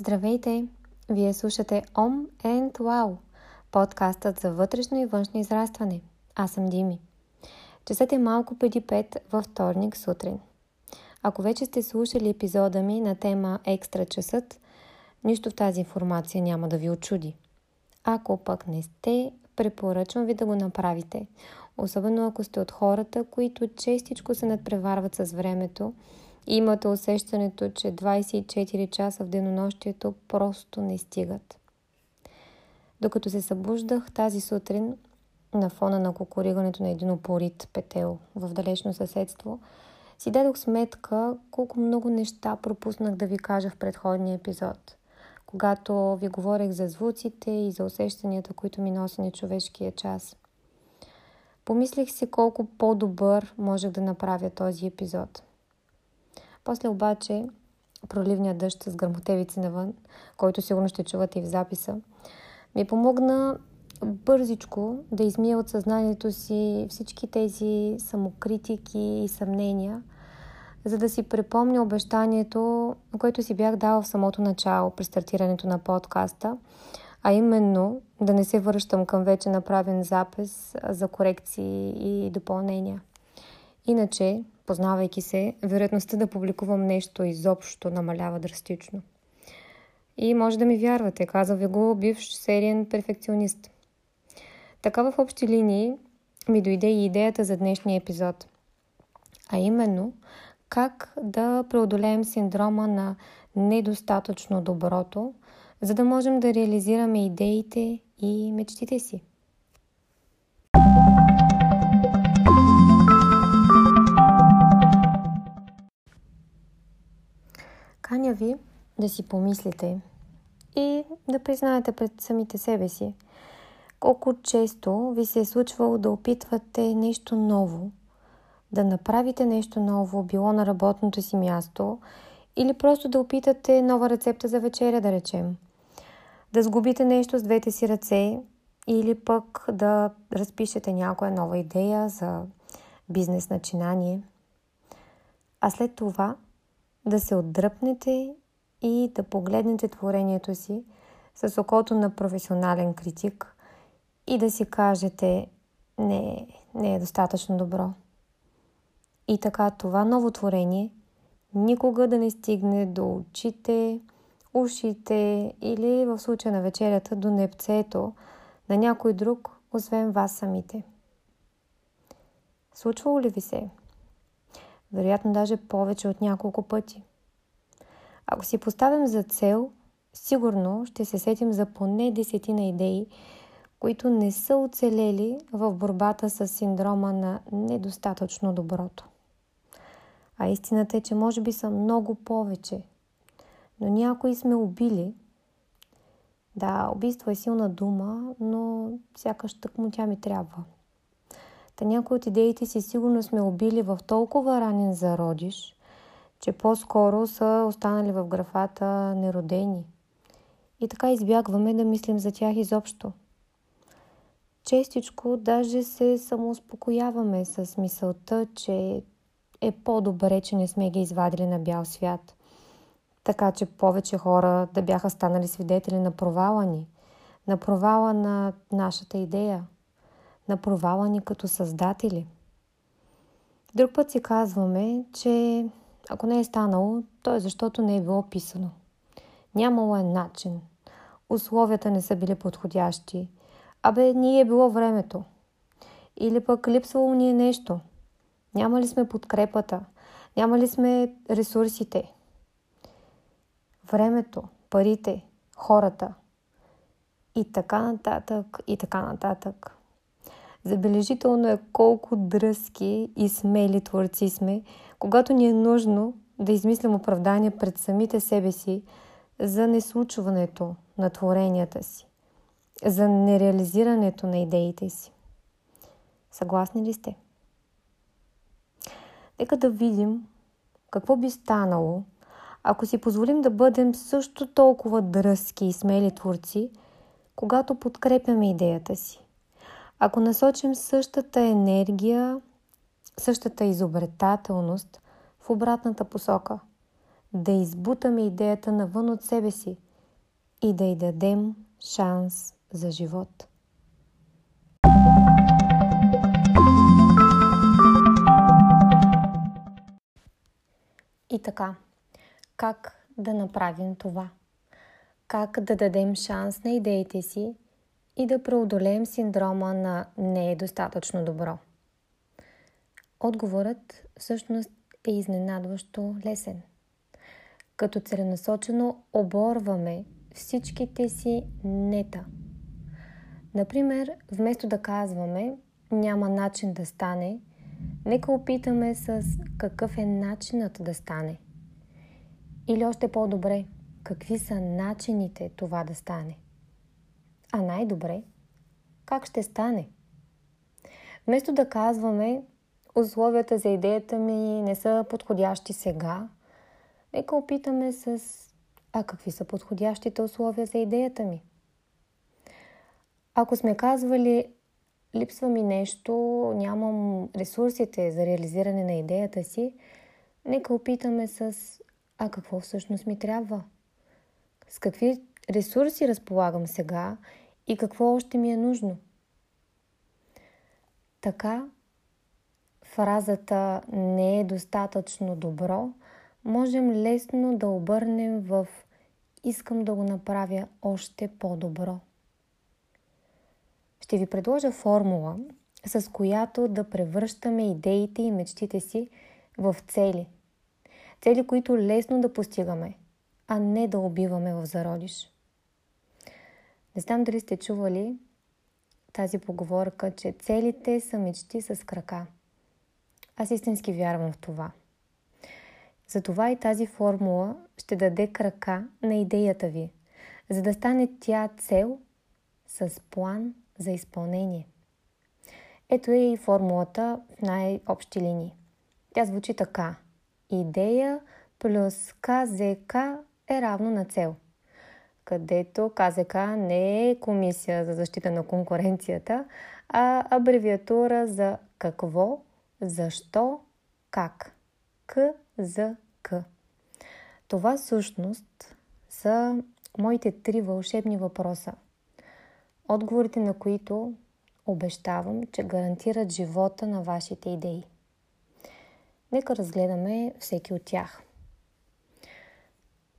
Здравейте! Вие слушате Om and Wow, подкастът за вътрешно и външно израстване. Аз съм Дими. Часът е малко преди 5 във вторник сутрин. Ако вече сте слушали епизода ми на тема Екстра часът, нищо в тази информация няма да ви очуди. Ако пък не сте, препоръчвам ви да го направите. Особено ако сте от хората, които честичко се надпреварват с времето имате усещането, че 24 часа в денонощието просто не стигат. Докато се събуждах тази сутрин на фона на кукуригането на един опорит петел в далечно съседство, си дадох сметка колко много неща пропуснах да ви кажа в предходния епизод, когато ви говорех за звуците и за усещанията, които ми носи нечовешкия час. Помислих си колко по-добър можех да направя този епизод – после обаче проливният дъжд с гърмотевици навън, който сигурно ще чувате и в записа, ми помогна бързичко да измия от съзнанието си всички тези самокритики и съмнения, за да си припомня обещанието, което си бях дала в самото начало при стартирането на подкаста, а именно да не се връщам към вече направен запис за корекции и допълнения. Иначе, познавайки се, вероятността да публикувам нещо изобщо намалява драстично. И може да ми вярвате, каза ви го бивш сериен перфекционист. Така в общи линии ми дойде и идеята за днешния епизод. А именно, как да преодолеем синдрома на недостатъчно доброто, за да можем да реализираме идеите и мечтите си. Каня ви да си помислите и да признаете пред самите себе си колко често ви се е случвало да опитвате нещо ново, да направите нещо ново, било на работното си място или просто да опитате нова рецепта за вечеря, да речем. Да сгубите нещо с двете си ръце или пък да разпишете някоя нова идея за бизнес начинание. А след това да се отдръпнете и да погледнете творението си с окото на професионален критик и да си кажете не, не е достатъчно добро. И така това ново творение никога да не стигне до очите, ушите или в случая на вечерята до непцето на някой друг, освен вас самите. Случвало ли ви се? Вероятно даже повече от няколко пъти. Ако си поставим за цел, сигурно ще се сетим за поне десетина идеи, които не са оцелели в борбата с синдрома на недостатъчно доброто. А истината е, че може би са много повече. Но някои сме убили. Да, убийство е силна дума, но сякаш тъкмо тя ми трябва. Та някои от идеите си сигурно сме убили в толкова ранен зародиш, че по-скоро са останали в графата неродени. И така избягваме да мислим за тях изобщо. Честичко даже се самоуспокояваме с мисълта, че е по-добре, че не сме ги извадили на бял свят. Така че повече хора да бяха станали свидетели на провала ни, на провала на нашата идея – на провала ни като създатели. Друг път си казваме, че ако не е станало, то е защото не е било писано. Нямало е начин. Условията не са били подходящи. Абе, ние е било времето. Или пък липсвало ни е нещо. Няма ли сме подкрепата? Няма ли сме ресурсите? Времето, парите, хората. И така нататък, и така нататък. Забележително е колко дръзки и смели творци сме, когато ни е нужно да измислям оправдания пред самите себе си за неслучването на творенията си, за нереализирането на идеите си. Съгласни ли сте? Нека да видим какво би станало, ако си позволим да бъдем също толкова дръзки и смели творци, когато подкрепяме идеята си ако насочим същата енергия, същата изобретателност в обратната посока, да избутаме идеята навън от себе си и да й дадем шанс за живот. И така, как да направим това? Как да дадем шанс на идеите си и да преодолеем синдрома на не е достатъчно добро? Отговорът всъщност е изненадващо лесен. Като целенасочено оборваме всичките си нета. Например, вместо да казваме няма начин да стане, нека опитаме с какъв е начинът да стане. Или още по-добре, какви са начините това да стане. А най-добре, как ще стане? Вместо да казваме условията за идеята ми не са подходящи сега, нека опитаме с а какви са подходящите условия за идеята ми. Ако сме казвали липсва ми нещо, нямам ресурсите за реализиране на идеята си, нека опитаме с а какво всъщност ми трябва? С какви ресурси разполагам сега и какво още ми е нужно? Така фразата не е достатъчно добро, можем лесно да обърнем в искам да го направя още по-добро. Ще ви предложа формула, с която да превръщаме идеите и мечтите си в цели. Цели, които лесно да постигаме, а не да убиваме в зародиш. Не знам дали сте чували тази поговорка, че целите са мечти с крака – аз истински вярвам в това. Затова и тази формула ще даде крака на идеята ви, за да стане тя цел с план за изпълнение. Ето е и формулата в най-общи линии. Тя звучи така. Идея плюс КЗК е равно на цел. Където КЗК не е комисия за защита на конкуренцията, а абревиатура за какво защо, как. К за К. Това всъщност са моите три вълшебни въпроса, отговорите на които обещавам, че гарантират живота на вашите идеи. Нека разгледаме всеки от тях.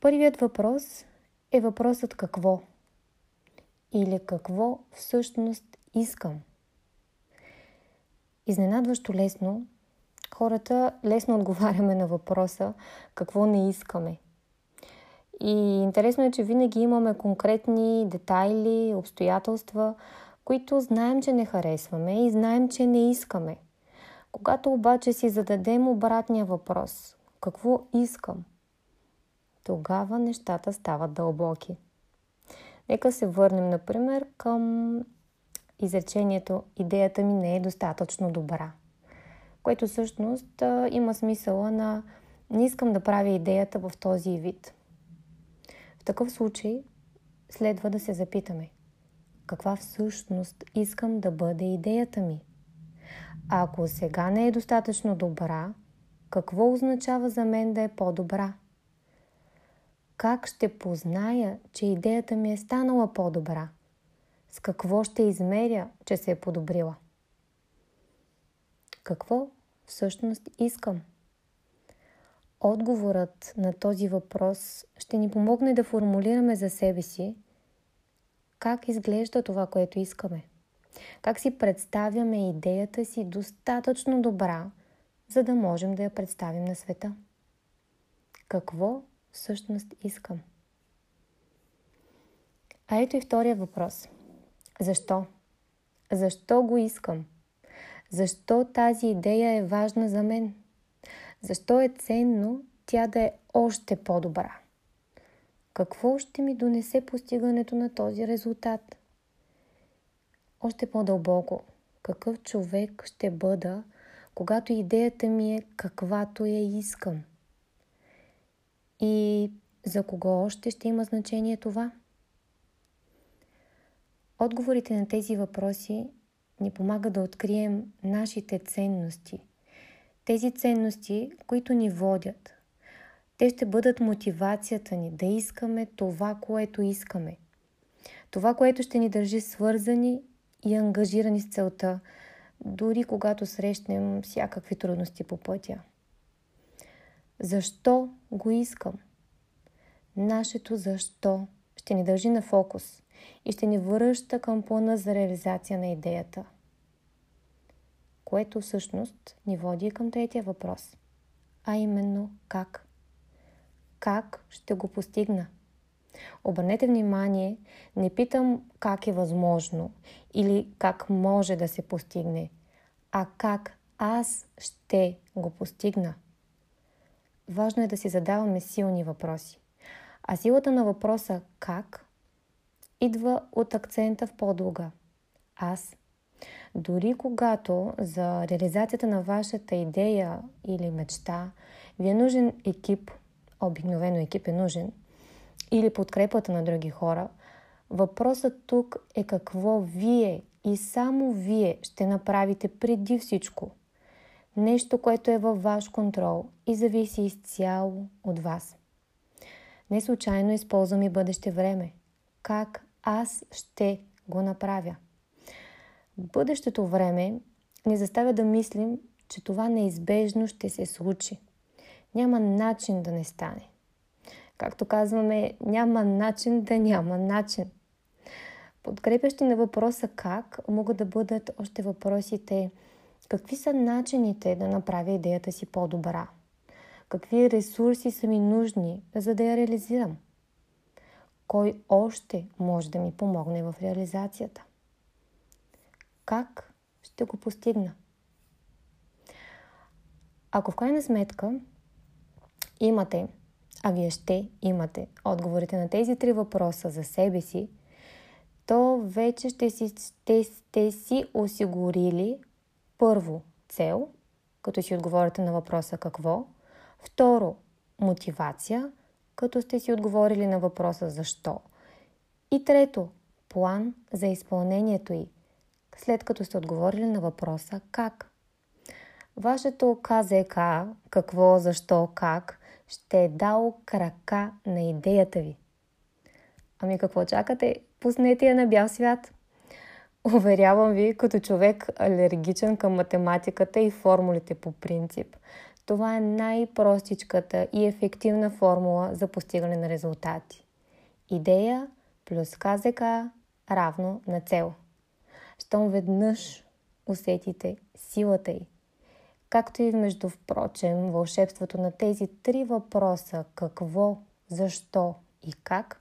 Първият въпрос е въпросът какво или какво всъщност искам – Изненадващо лесно хората лесно отговаряме на въпроса какво не искаме. И интересно е, че винаги имаме конкретни детайли, обстоятелства, които знаем, че не харесваме и знаем, че не искаме. Когато обаче си зададем обратния въпрос какво искам, тогава нещата стават дълбоки. Нека се върнем, например, към изречението идеята ми не е достатъчно добра. Което всъщност има смисъла на не искам да правя идеята в този вид. В такъв случай следва да се запитаме каква всъщност искам да бъде идеята ми. А ако сега не е достатъчно добра, какво означава за мен да е по-добра? Как ще позная, че идеята ми е станала по-добра? С какво ще измеря, че се е подобрила? Какво всъщност искам? Отговорът на този въпрос ще ни помогне да формулираме за себе си как изглежда това, което искаме. Как си представяме идеята си достатъчно добра, за да можем да я представим на света. Какво всъщност искам? А ето и втория въпрос – защо? Защо го искам? Защо тази идея е важна за мен? Защо е ценно тя да е още по-добра? Какво ще ми донесе постигането на този резултат? Още по-дълбоко, какъв човек ще бъда, когато идеята ми е каквато я искам? И за кого още ще има значение това? Отговорите на тези въпроси ни помагат да открием нашите ценности. Тези ценности, които ни водят. Те ще бъдат мотивацията ни да искаме това, което искаме. Това, което ще ни държи свързани и ангажирани с целта, дори когато срещнем всякакви трудности по пътя. Защо го искам? Нашето защо ще ни държи на фокус и ще ни връща към плана за реализация на идеята. Което всъщност ни води към третия въпрос, а именно как. Как ще го постигна? Обърнете внимание, не питам как е възможно или как може да се постигне, а как аз ще го постигна. Важно е да си задаваме силни въпроси. А силата на въпроса как идва от акцента в подлога. Аз. Дори когато за реализацията на вашата идея или мечта ви е нужен екип, обикновено екип е нужен, или подкрепата на други хора, въпросът тук е какво вие и само вие ще направите преди всичко. Нещо, което е във ваш контрол и зависи изцяло от вас. Не случайно използвам и бъдеще време. Как аз ще го направя? Бъдещето време ни заставя да мислим, че това неизбежно ще се случи. Няма начин да не стане. Както казваме, няма начин да няма начин. Подкрепящи на въпроса как могат да бъдат още въпросите какви са начините да направя идеята си по-добра? Какви ресурси са ми нужни, за да я реализирам? Кой още може да ми помогне в реализацията? Как ще го постигна? Ако в крайна сметка имате, а вие ще имате отговорите на тези три въпроса за себе си, то вече ще си, ще, сте си осигурили първо цел, като си отговорите на въпроса какво. Второ, мотивация, като сте си отговорили на въпроса защо. И трето, план за изпълнението й, след като сте отговорили на въпроса как. Вашето КЗК, какво, защо, как, ще е дал крака на идеята ви. Ами какво чакате? Пуснете я на бял свят. Уверявам ви, като човек алергичен към математиката и формулите по принцип. Това е най-простичката и ефективна формула за постигане на резултати. Идея плюс КЗК равно на цел. Щом веднъж усетите силата й, както и между впрочем вълшебството на тези три въпроса какво, защо и как,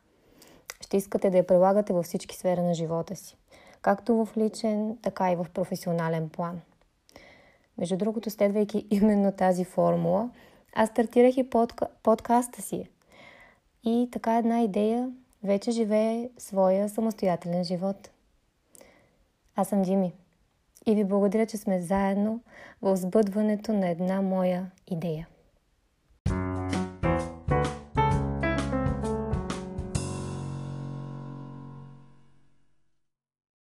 ще искате да я прилагате във всички сфери на живота си както в личен, така и в професионален план. Между другото, следвайки именно тази формула, аз стартирах и подка... подкаста си. И така една идея вече живее своя самостоятелен живот. Аз съм Дими и ви благодаря, че сме заедно в сбъдването на една моя идея.